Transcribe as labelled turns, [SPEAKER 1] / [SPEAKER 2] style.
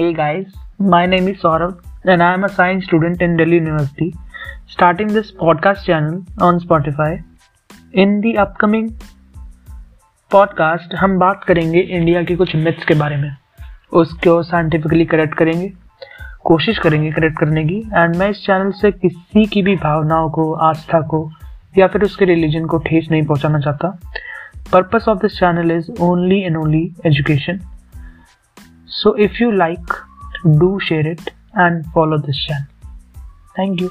[SPEAKER 1] Hey guys, my name is Saurav and I am a science student in Delhi University, starting this podcast channel on Spotify. In the upcoming podcast, हम बात करेंगे India के कुछ myths के बारे में। उसको साइंटिफिकली करेक्ट करेंगे कोशिश करेंगे करेक्ट करने की। एंड मैं इस चैनल से किसी की भी भावनाओं को आस्था को या फिर उसके रिलीजन को ठेस नहीं पहुंचाना चाहता। Purpose of this channel is only and only education so if you like do share it and follow this channel. Thank you.